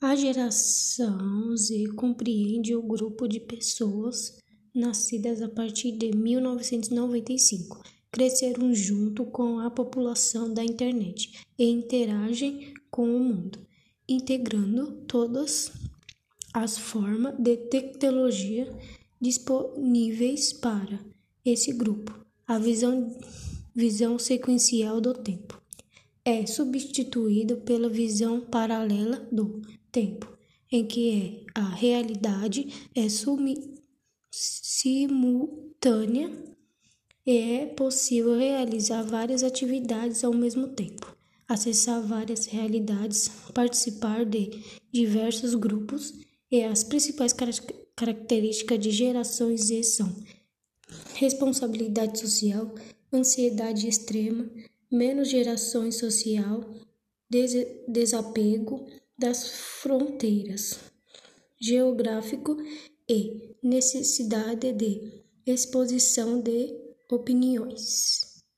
A geração Z compreende o grupo de pessoas nascidas a partir de 1995, cresceram junto com a população da internet e interagem com o mundo, integrando todas as formas de tecnologia disponíveis para esse grupo. A visão, visão sequencial do tempo é substituída pela visão paralela do tempo, em que a realidade é simultânea e é possível realizar várias atividades ao mesmo tempo, acessar várias realidades, participar de diversos grupos e as principais características de gerações Z são responsabilidade social, ansiedade extrema, menos geração social, des desapego das fronteiras geográfico e necessidade de exposição de opiniões.